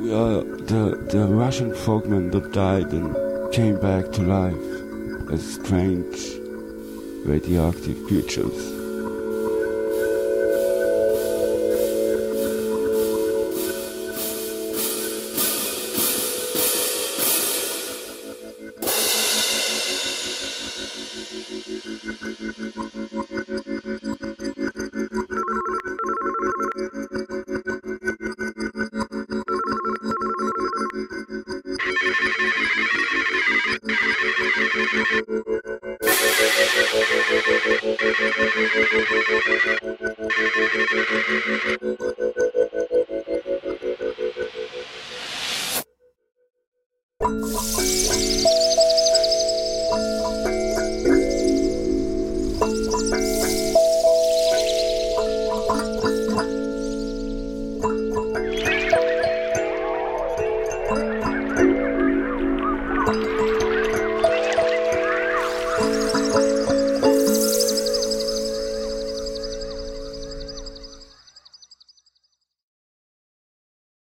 uh, the the Russian folkman that died and came back to life as strange radioactive creatures. Thank you.